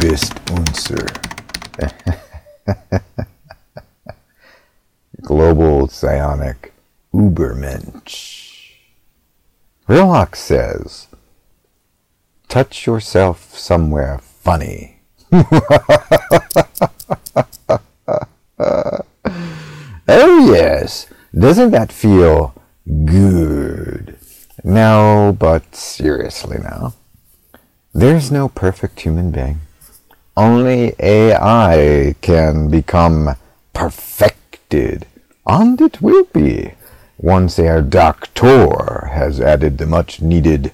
bist unser global psionic Ubermensch. Verloc says, touch yourself somewhere funny. oh yes, doesn't that feel good? No, but seriously now. There's no perfect human being. Only AI can become perfected, and it will be once our doctor has added the much needed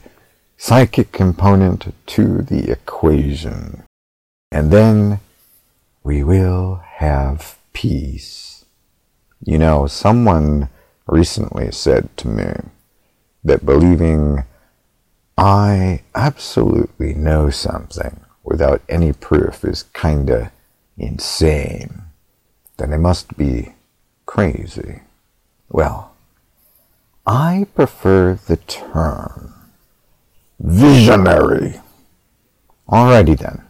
psychic component to the equation. And then we will have peace. You know, someone recently said to me that believing I absolutely know something without any proof is kinda insane, then I must be crazy. Well, I prefer the term visionary. Alrighty then.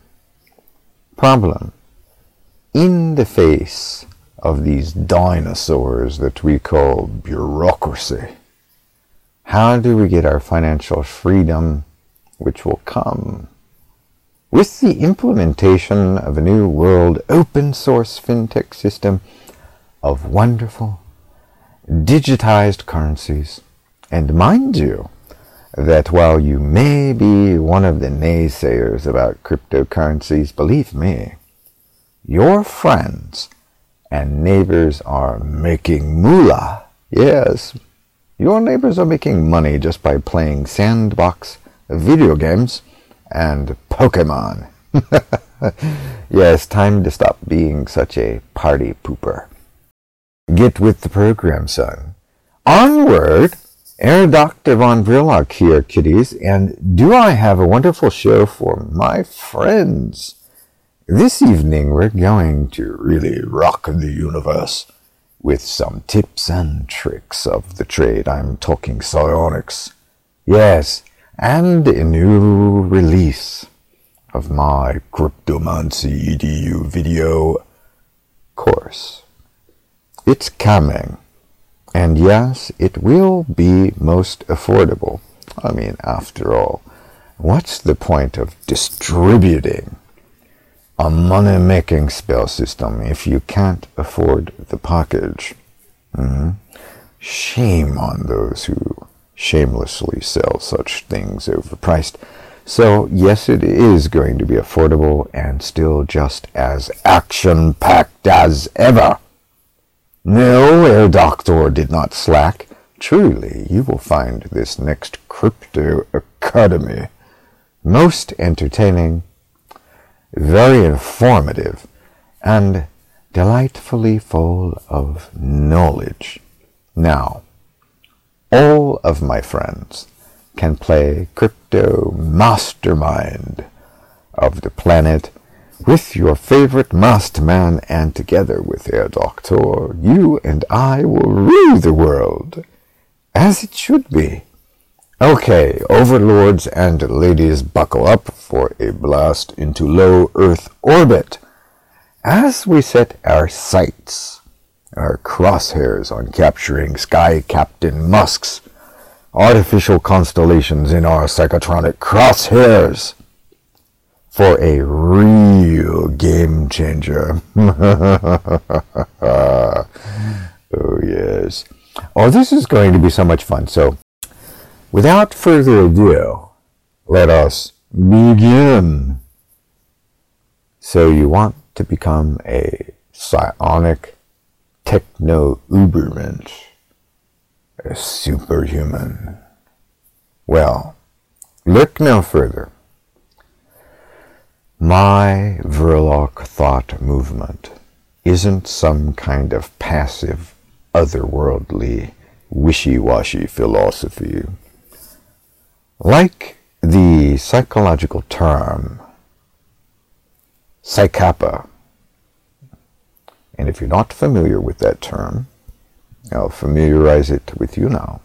Problem. In the face of these dinosaurs that we call bureaucracy, how do we get our financial freedom, which will come with the implementation of a new world open source fintech system of wonderful digitized currencies. And mind you, that while you may be one of the naysayers about cryptocurrencies, believe me, your friends and neighbors are making moolah. Yes, your neighbors are making money just by playing sandbox video games and Pokemon. yes, time to stop being such a party pooper. Get with the program, son. Onward! Herr Dr. von Verloc here, kiddies, and do I have a wonderful show for my friends? This evening we're going to really rock the universe with some tips and tricks of the trade. I'm talking psionics. Yes, and a new release of my Cryptomancy EDU video course. It's coming. And yes, it will be most affordable. I mean, after all, what's the point of distributing a money-making spell system if you can't afford the package? Mm-hmm. Shame on those who shamelessly sell such things overpriced. So, yes, it is going to be affordable and still just as action packed as ever. No, Herr Doctor did not slack. Truly, you will find this next Crypto Academy most entertaining, very informative, and delightfully full of knowledge. Now, all of my friends can play Crypto Mastermind of the planet with your favorite masked man and together with Herr Doctor, you and I will rule the world as it should be. Okay, overlords and ladies, buckle up for a blast into low Earth orbit as we set our sights our crosshairs on capturing Sky Captain Musk's artificial constellations in our psychotronic crosshairs for a real game changer. oh, yes. Oh, this is going to be so much fun. So, without further ado, let us begin. So, you want to become a psionic techno ubermensch, a superhuman. Well, look no further. My Verloc thought movement isn't some kind of passive, otherworldly, wishy-washy philosophy. Like the psychological term psychapa and if you're not familiar with that term, I'll familiarize it with you now.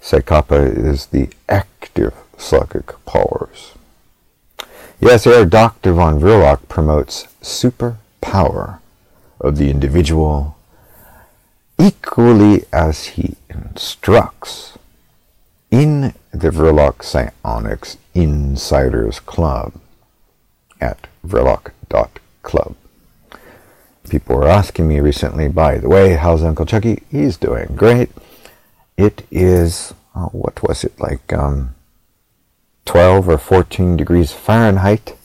Psychapa is the active psychic powers. Yes, Herr Dr. von Verloc promotes superpower of the individual equally as he instructs in the Verloc Psionics Insiders Club at verloc.club. People were asking me recently, by the way, how's Uncle Chucky? He's doing great. It is, oh, what was it, like um, 12 or 14 degrees Fahrenheit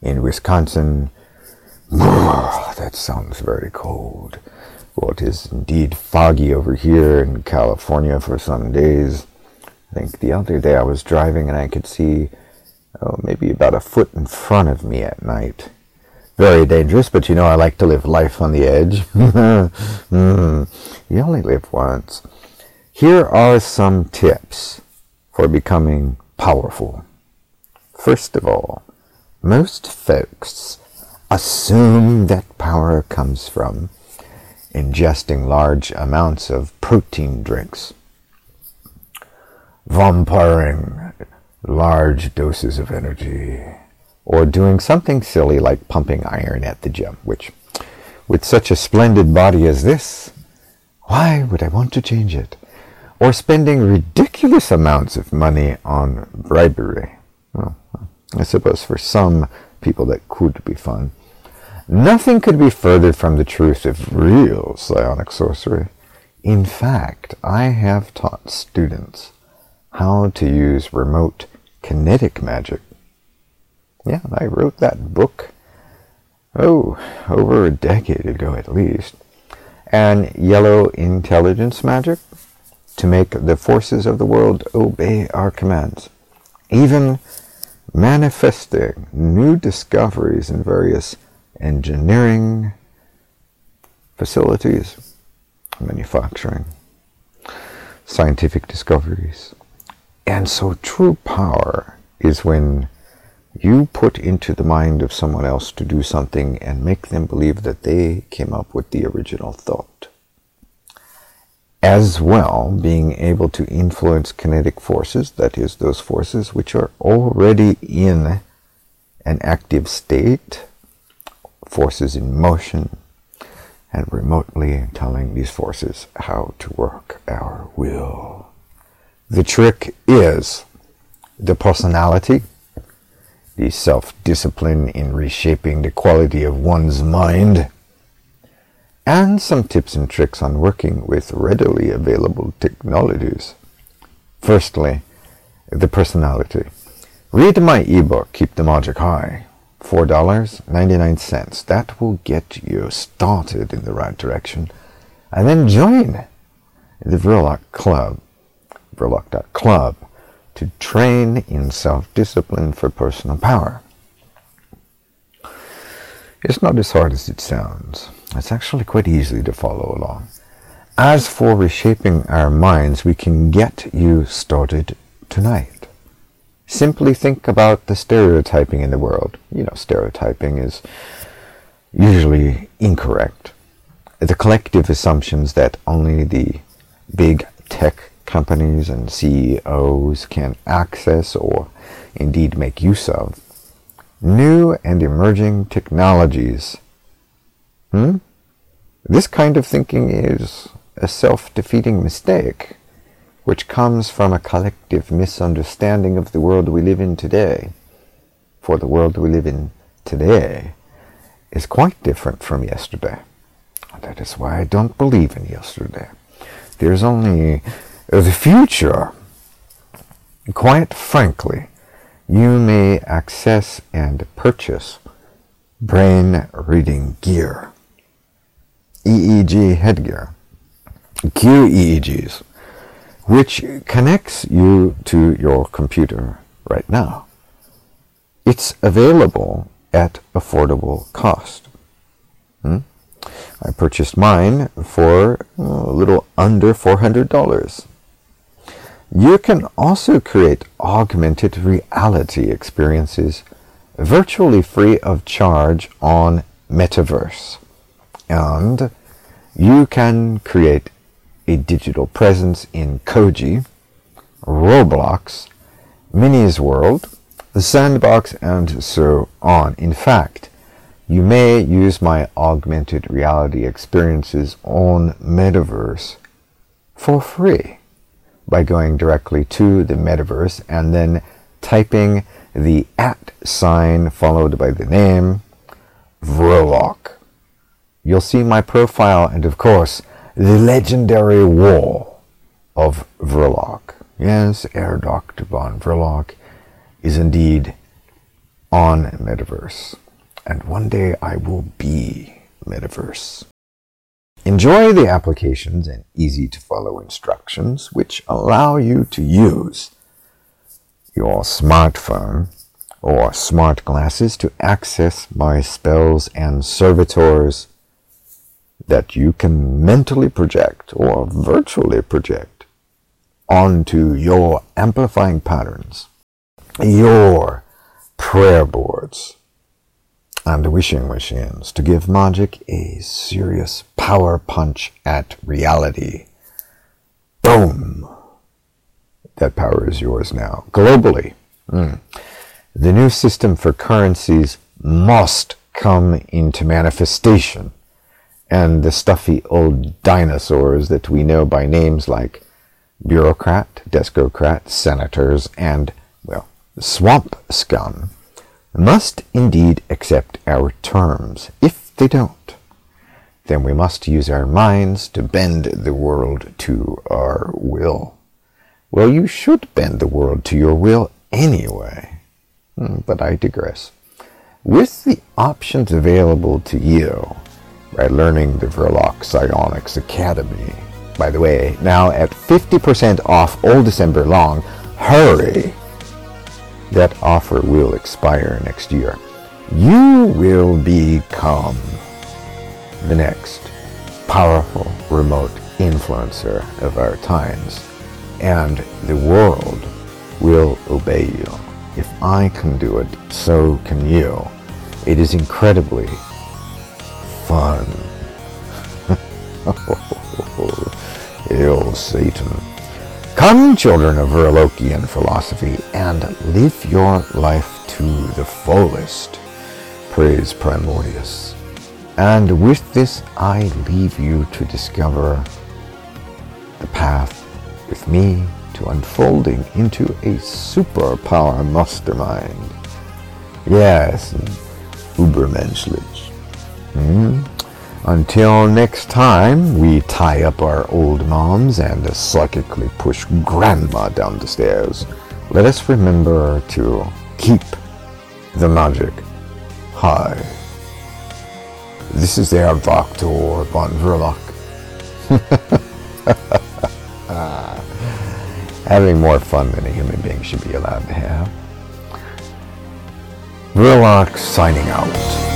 in Wisconsin. that sounds very cold. Well, it is indeed foggy over here in California for some days. I think the other day I was driving and I could see oh, maybe about a foot in front of me at night. Very dangerous, but you know I like to live life on the edge. mm, you only live once. Here are some tips for becoming powerful. First of all, most folks assume that power comes from ingesting large amounts of protein drinks, vampiring large doses of energy, or doing something silly like pumping iron at the gym, which, with such a splendid body as this, why would I want to change it? or spending ridiculous amounts of money on bribery. Well, I suppose for some people that could be fun. Nothing could be further from the truth of real psionic sorcery. In fact, I have taught students how to use remote kinetic magic. Yeah, I wrote that book, oh, over a decade ago at least. And yellow intelligence magic, to make the forces of the world obey our commands, even manifesting new discoveries in various engineering facilities, manufacturing, scientific discoveries. And so true power is when you put into the mind of someone else to do something and make them believe that they came up with the original thought as well being able to influence kinetic forces, that is, those forces which are already in an active state, forces in motion, and remotely telling these forces how to work our will. The trick is the personality, the self discipline in reshaping the quality of one's mind and some tips and tricks on working with readily available technologies. Firstly, the personality. Read my ebook, Keep the Magic High. $4.99. That will get you started in the right direction. And then join the Verloc Club, verloc.club, to train in self-discipline for personal power. It's not as hard as it sounds. It's actually quite easy to follow along. As for reshaping our minds, we can get you started tonight. Simply think about the stereotyping in the world. You know, stereotyping is usually incorrect. The collective assumptions that only the big tech companies and CEOs can access or indeed make use of. New and emerging technologies Hmm? This kind of thinking is a self-defeating mistake, which comes from a collective misunderstanding of the world we live in today. For the world we live in today is quite different from yesterday. That is why I don't believe in yesterday. There's only the future. Quite frankly, you may access and purchase brain reading gear EEG headgear, QEEGs, which connects you to your computer right now. It's available at affordable cost. Hmm? I purchased mine for a little under $400. You can also create augmented reality experiences virtually free of charge on Metaverse. And you can create a digital presence in Koji, Roblox, Minis World, the sandbox, and so on. In fact, you may use my augmented reality experiences on Metaverse for free by going directly to the Metaverse and then typing the at sign followed by the name Verloc. You'll see my profile and, of course, the legendary wall of Verloc. Yes, Herr Dr. von Verloc is indeed on Metaverse. And one day I will be Metaverse. Enjoy the applications and easy to follow instructions which allow you to use your smartphone or smart glasses to access my spells and servitors that you can mentally project or virtually project onto your amplifying patterns, your prayer boards, and wishing machines to give magic a serious power punch at reality. Boom! That power is yours now, globally. Mm. The new system for currencies must come into manifestation. And the stuffy old dinosaurs that we know by names like bureaucrat, descocrat, senators, and, well, swamp scum must indeed accept our terms. If they don't, then we must use our minds to bend the world to our will. Well, you should bend the world to your will anyway. Hmm, but I digress. With the options available to you by learning the Verloc Psionics Academy, by the way, now at 50% off all December long, hurry! That offer will expire next year. You will become the next powerful remote influencer of our times and the world will obey you. If I can do it, so can you. It is incredibly fun. Hail Satan. Come, children of Verlokian philosophy, and live your life to the fullest. Praise Primordius. And with this, I leave you to discover the path with me to unfolding into a superpower mastermind. Yes, Ubermenschlich. Hmm? Until next time, we tie up our old moms and psychically push grandma down the stairs. Let us remember to keep the magic high. This is Herr Dr. von Verloc. having more fun than a human being should be allowed to have. Verloc signing out.